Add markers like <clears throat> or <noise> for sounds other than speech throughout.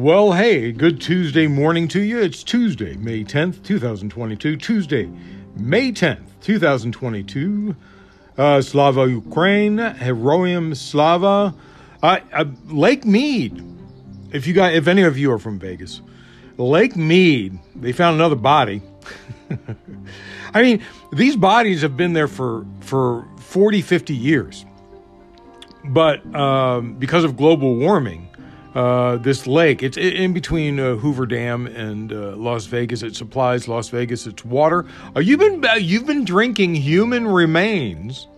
Well, hey, good Tuesday morning to you. It's Tuesday, May 10th, 2022. Tuesday, May 10th, 2022. Uh, Slava Ukraine, Heroyam Slava. Uh, uh, Lake Mead. If you got, if any of you are from Vegas, Lake Mead, they found another body. <laughs> I mean, these bodies have been there for for 40, 50 years. But um, because of global warming, uh, this lake. It's in between uh, Hoover Dam and uh, Las Vegas. It supplies Las Vegas its water. Uh, you've been uh, you've been drinking human remains.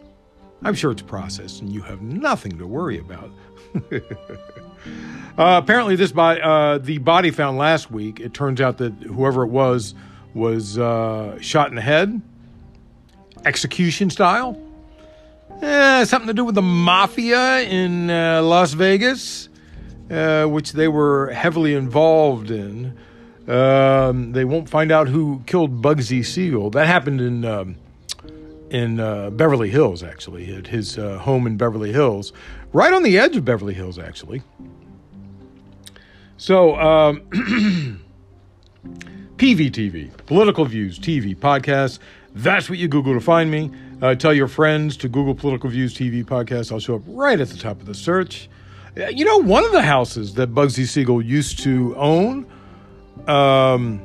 I'm sure it's processed, and you have nothing to worry about. <laughs> Apparently, this body, the body found last week. It turns out that whoever it was was shot in the head, execution style. Eh, something to do with the mafia in Las Vegas. Uh, which they were heavily involved in. Um, they won't find out who killed Bugsy Siegel. That happened in um, in uh, Beverly Hills, actually, at his uh, home in Beverly Hills, right on the edge of Beverly Hills, actually. So, um, <clears throat> PVTV, Political Views TV podcast. That's what you Google to find me. Uh, tell your friends to Google Political Views TV podcast. I'll show up right at the top of the search. You know, one of the houses that Bugsy Siegel used to own, um,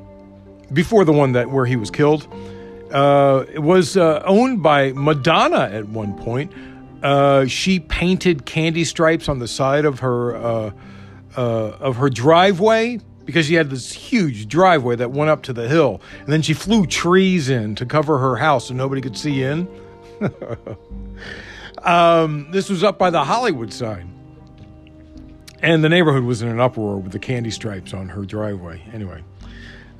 before the one that where he was killed, uh, was uh, owned by Madonna at one point. Uh, she painted candy stripes on the side of her uh, uh, of her driveway because she had this huge driveway that went up to the hill, and then she flew trees in to cover her house so nobody could see in. <laughs> um, this was up by the Hollywood sign. And the neighborhood was in an uproar with the candy stripes on her driveway. Anyway,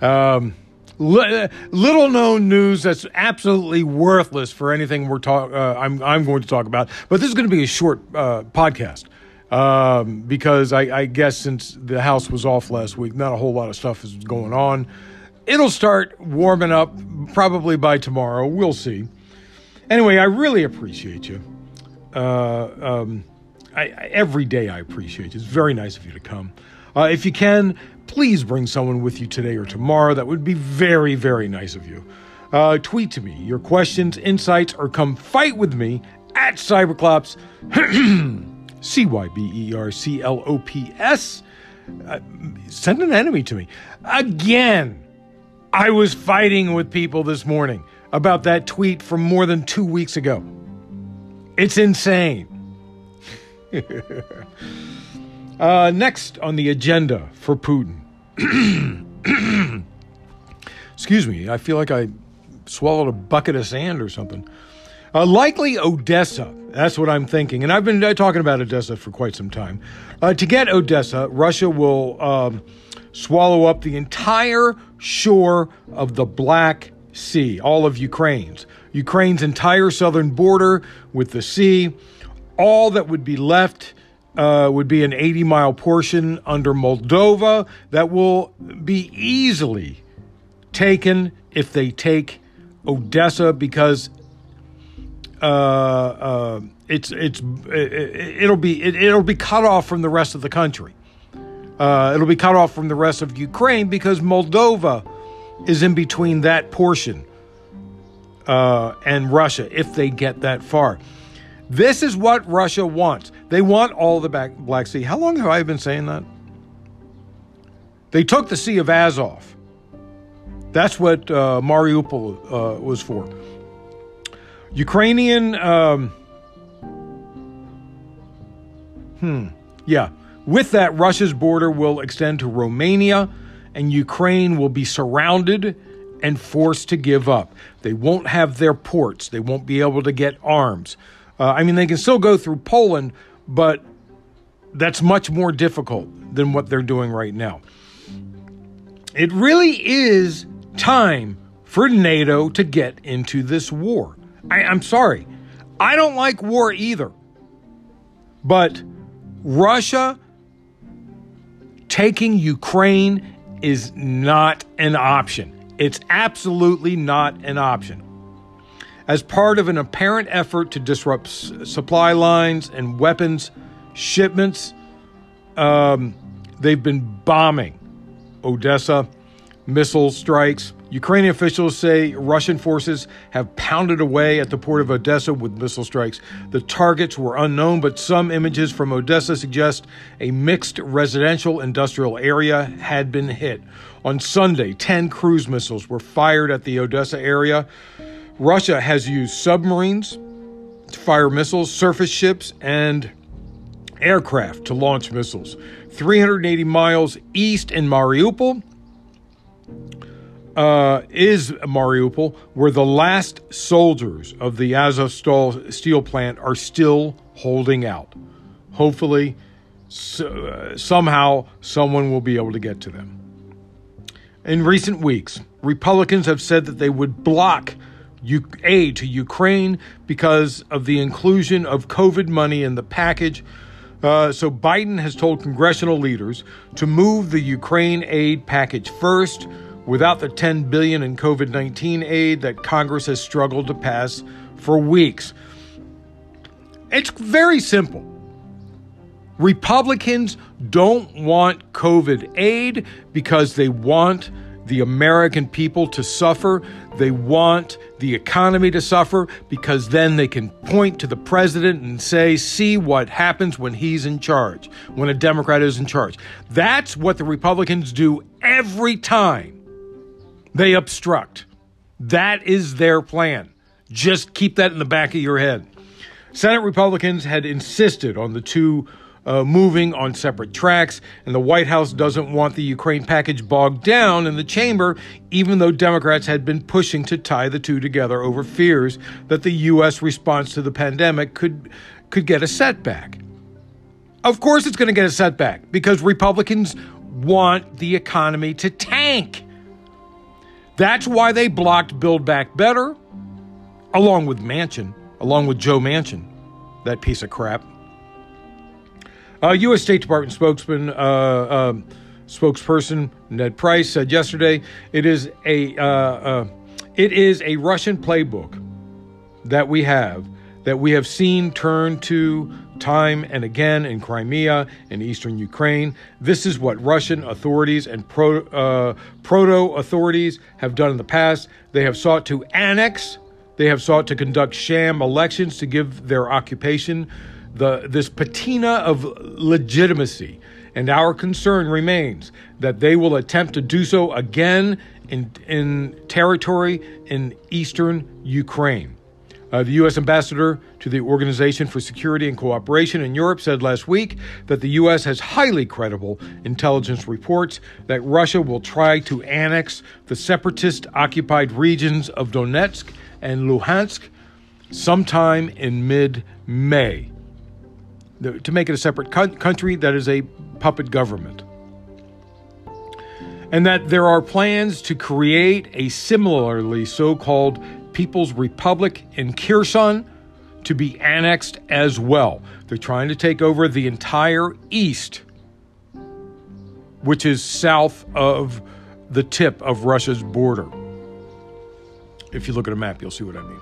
um, li- little known news that's absolutely worthless for anything we're talk. Uh, I'm I'm going to talk about, but this is going to be a short uh, podcast um, because I, I guess since the house was off last week, not a whole lot of stuff is going on. It'll start warming up probably by tomorrow. We'll see. Anyway, I really appreciate you. Uh, um, I, I, every day I appreciate it. It's very nice of you to come. Uh, if you can, please bring someone with you today or tomorrow. That would be very, very nice of you. Uh, tweet to me your questions, insights, or come fight with me at Cyberclops, <clears throat> C Y B E R C L O P S. Uh, send an enemy to me. Again, I was fighting with people this morning about that tweet from more than two weeks ago. It's insane. <laughs> uh, next on the agenda for Putin. <clears throat> Excuse me, I feel like I swallowed a bucket of sand or something. Uh, likely Odessa. That's what I'm thinking. And I've been uh, talking about Odessa for quite some time. Uh, to get Odessa, Russia will um, swallow up the entire shore of the Black Sea, all of Ukraine's. Ukraine's entire southern border with the sea all that would be left uh, would be an 80 mile portion under Moldova that will be easily taken if they take Odessa because uh, uh, it's it's it, will be it, will be cut off from the rest of the country. Uh, it'll be cut off from the rest of Ukraine because Moldova is in between that portion uh, and Russia if they get that far. This is what Russia wants. They want all the Black Sea. How long have I been saying that? They took the Sea of Azov. That's what uh, Mariupol uh, was for. Ukrainian, um, hmm, yeah. With that, Russia's border will extend to Romania, and Ukraine will be surrounded and forced to give up. They won't have their ports, they won't be able to get arms. Uh, I mean, they can still go through Poland, but that's much more difficult than what they're doing right now. It really is time for NATO to get into this war. I, I'm sorry. I don't like war either. But Russia taking Ukraine is not an option. It's absolutely not an option as part of an apparent effort to disrupt s- supply lines and weapons shipments. Um, they've been bombing Odessa, missile strikes. Ukrainian officials say Russian forces have pounded away at the port of Odessa with missile strikes. The targets were unknown, but some images from Odessa suggest a mixed residential industrial area had been hit. On Sunday, 10 cruise missiles were fired at the Odessa area. Russia has used submarines to fire missiles, surface ships, and aircraft to launch missiles. 380 miles east in Mariupol uh, is Mariupol, where the last soldiers of the Azovstal steel plant are still holding out. Hopefully, so, uh, somehow, someone will be able to get to them. In recent weeks, Republicans have said that they would block aid to Ukraine because of the inclusion of COVID money in the package. Uh, so Biden has told congressional leaders to move the Ukraine aid package first, without the 10 billion in COVID-19 aid that Congress has struggled to pass for weeks. It's very simple. Republicans don't want COVID aid because they want the American people to suffer. They want the economy to suffer because then they can point to the president and say, see what happens when he's in charge, when a Democrat is in charge. That's what the Republicans do every time they obstruct. That is their plan. Just keep that in the back of your head. Senate Republicans had insisted on the two uh, moving on separate tracks, and the White House doesn't want the Ukraine package bogged down in the chamber, even though Democrats had been pushing to tie the two together over fears that the U.S. response to the pandemic could, could get a setback. Of course, it's going to get a setback because Republicans want the economy to tank. That's why they blocked Build Back Better, along with Manchin, along with Joe Manchin, that piece of crap. Uh, U.S. State Department spokesman, uh, uh, spokesperson Ned Price said yesterday, "It is a uh, uh, it is a Russian playbook that we have that we have seen turn to time and again in Crimea and eastern Ukraine. This is what Russian authorities and pro, uh, proto authorities have done in the past. They have sought to annex. They have sought to conduct sham elections to give their occupation." The, this patina of legitimacy. And our concern remains that they will attempt to do so again in, in territory in eastern Ukraine. Uh, the U.S. ambassador to the Organization for Security and Cooperation in Europe said last week that the U.S. has highly credible intelligence reports that Russia will try to annex the separatist occupied regions of Donetsk and Luhansk sometime in mid May to make it a separate country that is a puppet government. And that there are plans to create a similarly so called People's Republic in Kherson to be annexed as well. They're trying to take over the entire east, which is south of the tip of Russia's border. If you look at a map, you'll see what I mean.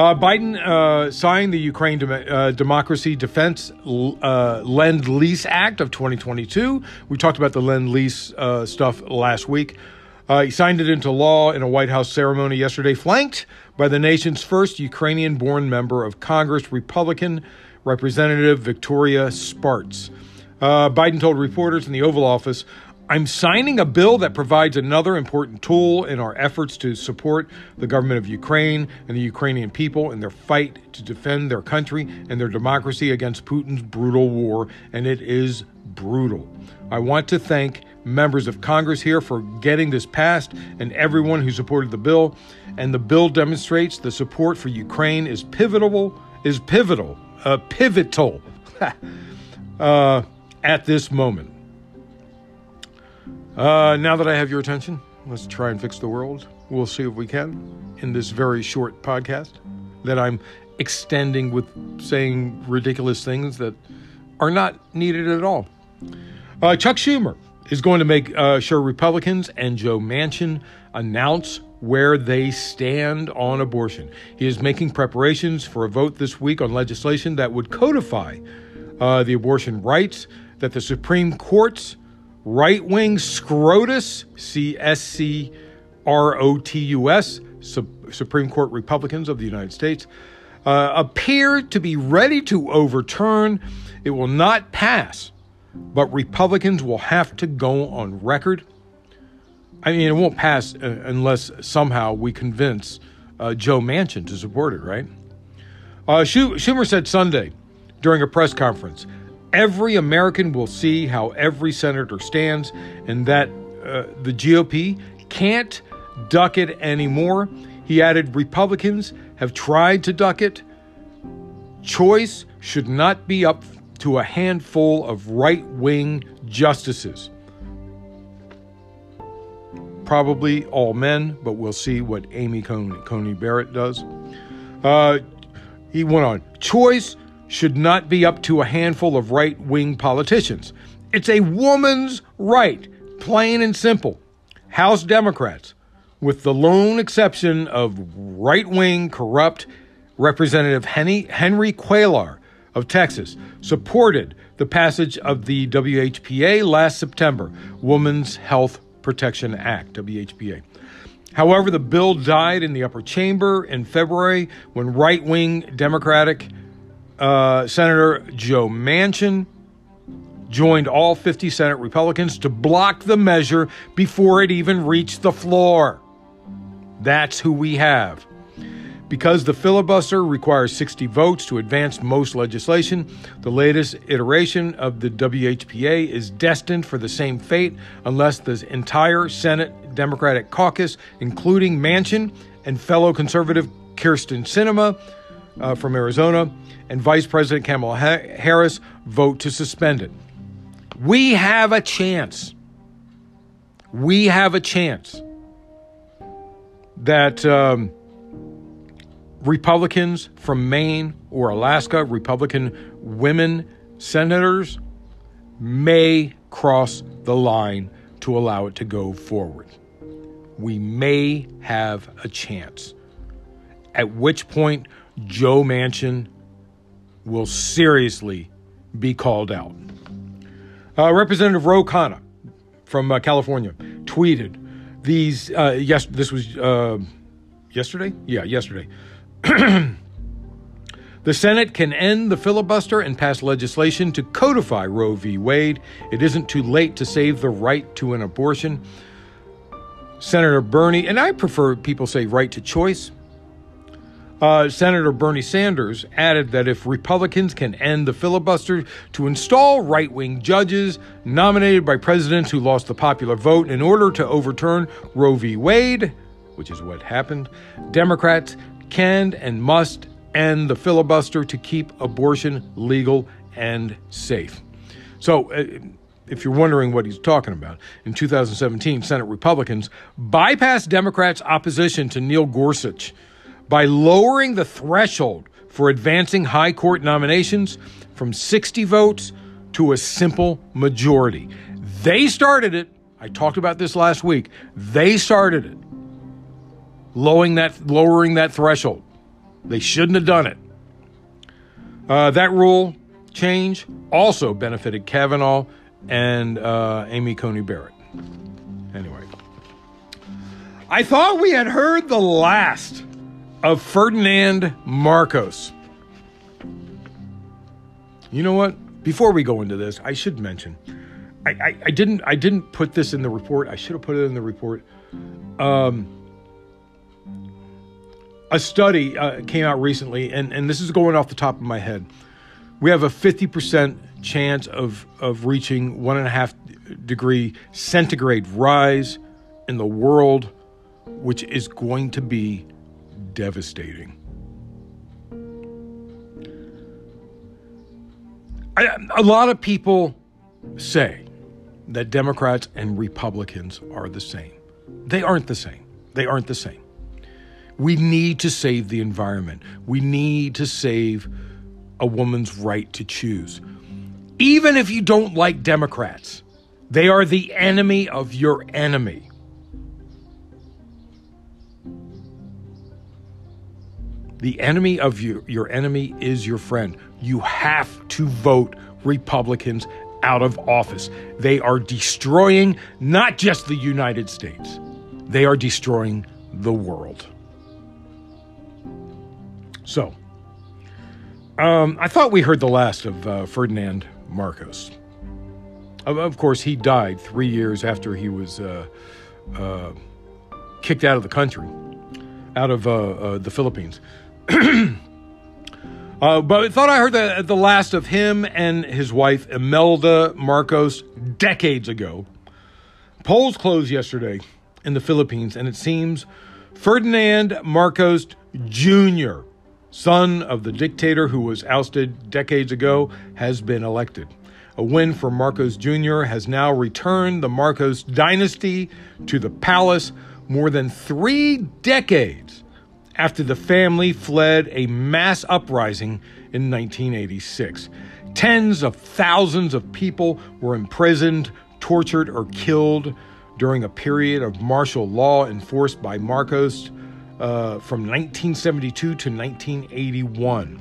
Uh, Biden uh, signed the Ukraine Dem- uh, Democracy Defense uh, Lend Lease Act of 2022. We talked about the Lend Lease uh, stuff last week. Uh, he signed it into law in a White House ceremony yesterday, flanked by the nation's first Ukrainian born member of Congress, Republican Representative Victoria Spartz. Biden told reporters in the Oval Office I'm signing a bill that provides another important tool in our efforts to support the government of Ukraine and the Ukrainian people in their fight to defend their country and their democracy against Putin's brutal war, and it is brutal. I want to thank members of Congress here for getting this passed and everyone who supported the bill. And the bill demonstrates the support for Ukraine is pivotal, is pivotal, uh, pivotal <laughs> uh, at this moment. Uh, now that I have your attention, let's try and fix the world. We'll see if we can in this very short podcast that I'm extending with saying ridiculous things that are not needed at all. Uh, Chuck Schumer is going to make uh, sure Republicans and Joe Manchin announce where they stand on abortion. He is making preparations for a vote this week on legislation that would codify uh, the abortion rights that the Supreme Court's right wing Scrotus, C S C R O T U S, Supreme Court Republicans of the United States, uh, appear to be ready to overturn. It will not pass, but Republicans will have to go on record. I mean, it won't pass uh, unless somehow we convince uh, Joe Manchin to support it, right? Uh, Schumer said Sunday during a press conference every American will see how every senator stands and that uh, the GOP can't duck it anymore. He added Republicans have tried to duck it. Choice should not be up to a handful of right wing justices. Probably all men, but we'll see what Amy Coney, Coney Barrett does. Uh, he went on choice should not be up to a handful of right wing politicians. It's a woman's right, plain and simple. House Democrats, with the lone exception of right wing corrupt Representative Henry, Henry Cuellar of Texas, supported the passage of the WHPA last September, Women's Health Protection Act, WHPA. However, the bill died in the upper chamber in February when right wing Democratic uh, Senator Joe Manchin joined all 50 Senate Republicans to block the measure before it even reached the floor. That's who we have. Because the filibuster requires 60 votes to advance most legislation, the latest iteration of the WHPA is destined for the same fate unless the entire Senate Democratic caucus, including Manchin and fellow conservative Kyrsten Sinema uh, from Arizona, and Vice President Kamala Harris vote to suspend it. We have a chance. We have a chance that um, Republicans from Maine or Alaska, Republican women senators, may cross the line to allow it to go forward. We may have a chance. At which point, Joe Manchin will seriously be called out. Uh, Representative Ro Khanna from uh, California tweeted these. Uh, yes, this was uh, yesterday. Yeah, yesterday. <clears throat> the Senate can end the filibuster and pass legislation to codify Roe v. Wade. It isn't too late to save the right to an abortion. Senator Bernie, and I prefer people say right to choice. Uh, Senator Bernie Sanders added that if Republicans can end the filibuster to install right wing judges nominated by presidents who lost the popular vote in order to overturn Roe v. Wade, which is what happened, Democrats can and must end the filibuster to keep abortion legal and safe. So, uh, if you're wondering what he's talking about, in 2017, Senate Republicans bypassed Democrats' opposition to Neil Gorsuch by lowering the threshold for advancing high court nominations from 60 votes to a simple majority. They started it. I talked about this last week. They started it. Lowering that, lowering that threshold. They shouldn't have done it. Uh, that rule change also benefited Kavanaugh and uh, Amy Coney Barrett. Anyway, I thought we had heard the last of Ferdinand Marcos. You know what? Before we go into this, I should mention I, I, I didn't I didn't put this in the report. I should have put it in the report. Um, a study uh, came out recently, and, and this is going off the top of my head. We have a 50% chance of, of reaching one and a half degree centigrade rise in the world, which is going to be devastating. I, a lot of people say that Democrats and Republicans are the same. They aren't the same. They aren't the same. We need to save the environment. We need to save a woman's right to choose. Even if you don't like Democrats, they are the enemy of your enemy. The enemy of your, your enemy is your friend. You have to vote Republicans out of office. They are destroying not just the United States, they are destroying the world. So, um, I thought we heard the last of uh, Ferdinand Marcos. Of, of, course, he died three years after he was uh, uh, kicked out of the country, out of uh, uh, the Philippines. Uh, but I thought I heard the, the last of him and his wife, Imelda Marcos, decades ago. Polls closed yesterday in the Philippines, and it seems Ferdinand Marcos Jr., son of the dictator who was ousted decades ago, has been elected. A win for Marcos Jr. has now returned the Marcos dynasty to the palace more than three decades after the family fled a mass uprising in 1986. Tens of thousands of people were imprisoned, tortured, or killed during a period of martial law enforced by Marcos uh, from 1972 to 1981,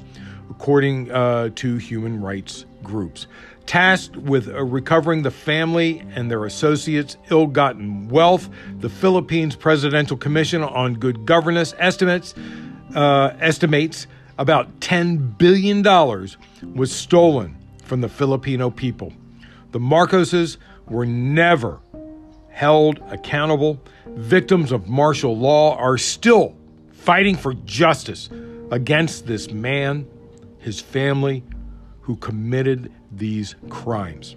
according uh, to human rights groups tasked with uh, recovering the family and their associates' ill gotten wealth. The Philippines Presidential Commission on Good Governance estimates, uh, estimates about $10 billion was stolen from the Filipino people. The Marcoses were never held accountable. Victims of martial law are still fighting for justice against this man, his family, who committed these crimes.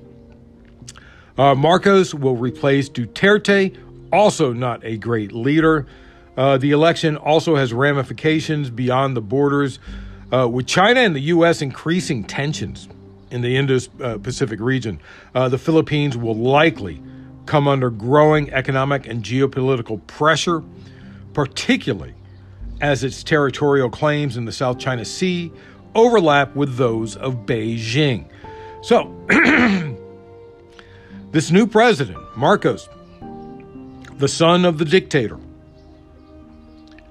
Uh, Marcos will replace Duterte, also not a great leader. Uh, the election also has ramifications beyond the borders, uh, with China and the U.S. increasing tensions in the Indo Pacific region. Uh, the Philippines will likely come under growing economic and geopolitical pressure, particularly as its territorial claims in the South China Sea overlap with those of Beijing. So, <clears throat> this new president, Marcos, the son of the dictator,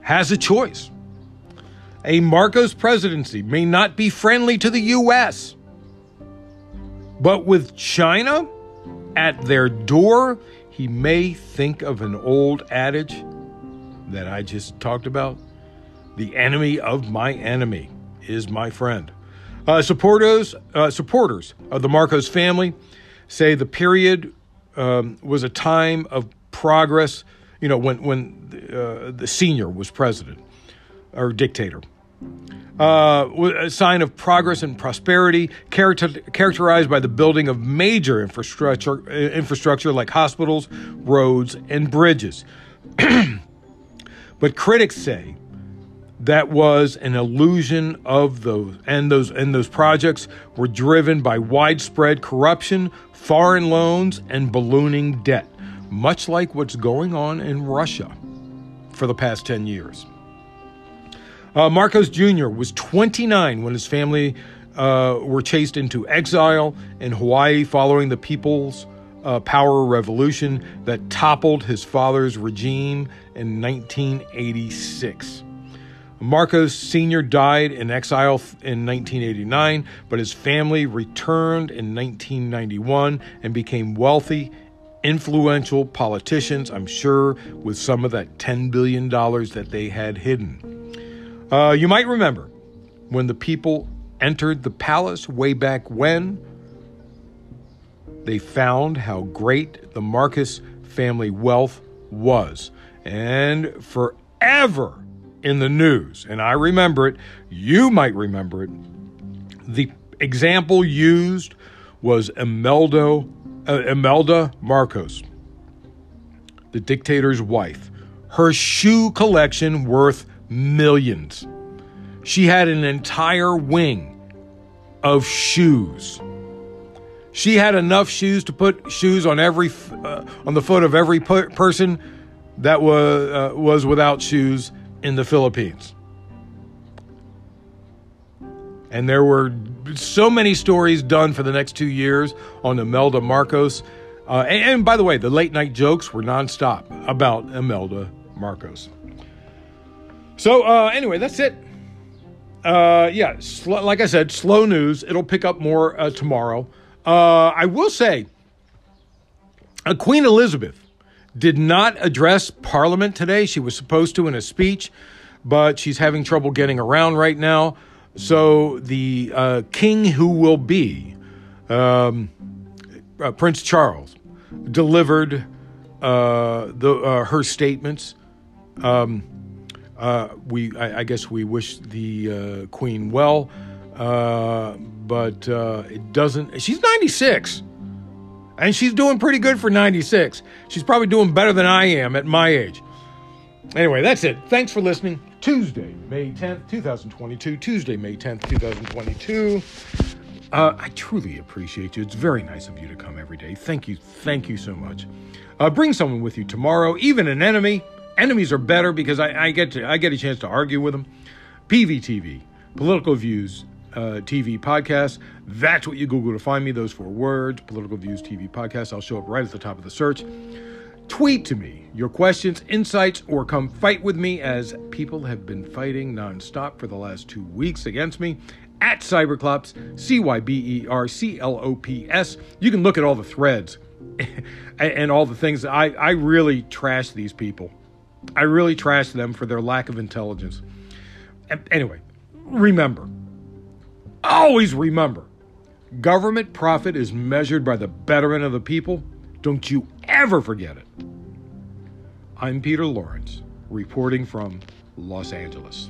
has a choice. A Marcos presidency may not be friendly to the U.S., but with China at their door, he may think of an old adage that I just talked about the enemy of my enemy is my friend. Uh, supporters, uh, supporters of the Marcos family say the period um, was a time of progress. You know, when when uh, the senior was president or dictator, uh, a sign of progress and prosperity, character, characterized by the building of major infrastructure, uh, infrastructure like hospitals, roads, and bridges. <clears throat> but critics say that was an illusion of those and those and those projects were driven by widespread corruption, foreign loans and ballooning debt, much like what's going on in Russia for the past 10 years. Uh, Marcos Jr. was 29 when his family uh, were chased into exile in Hawaii following the People's uh, Power Revolution that toppled his father's regime in 1986. Marcos Sr. died in exile in 1989, but his family returned in 1991 and became wealthy, influential politicians, I'm sure, with some of that $10 billion that they had hidden. Uh, you might remember when the people entered the palace way back when, they found how great the Marcos family wealth was. And forever, in the news, and I remember it, you might remember it. The example used was Imelda, uh, Imelda Marcos, the dictator's wife. Her shoe collection worth millions. She had an entire wing of shoes. She had enough shoes to put shoes on every uh, on the foot of every person that was uh, was without shoes in the Philippines. And there were so many stories done for the next two years on Imelda Marcos. Uh, and, and, by the way, the late night jokes were nonstop about Imelda Marcos. So, uh, anyway, that's it. Uh, yeah, sl- like I said, slow news. It'll pick up more uh, tomorrow. Uh, I will say, uh, Queen Elizabeth did not address Parliament today. She was supposed to in a speech, but she's having trouble getting around right now. So the uh, king who will be, um, uh, Prince Charles, delivered uh, the uh, her statements. Um, uh, we, I, I, guess, we wish the uh, Queen well, but it doesn't. She's ninety six. And she's doing pretty good for 96. She's probably doing better than I am at my age. Anyway, that's it. Thanks for listening. Tuesday, May 10th, 2022. Tuesday, May 10th, 2022. Uh, I truly appreciate you. It's very nice of you to come every day. Thank you. Thank you so much. Uh, bring someone with you tomorrow, even an enemy. Enemies are better because I, I, get to I get a chance to argue with them. PVTV, political views, uh, TV podcast. That's what you Google to find me, those four words, Political Views TV podcast. I'll show up right at the top of the search. Tweet to me your questions, insights, or come fight with me as people have been fighting nonstop for the last two weeks against me at Cyberclops, C Y B E R C L O P S. You can look at all the threads <laughs> and all the things. I, I really trash these people. I really trash them for their lack of intelligence. Anyway, remember, always remember government profit is measured by the betterment of the people. Don't you ever forget it. I'm Peter Lawrence, reporting from Los Angeles.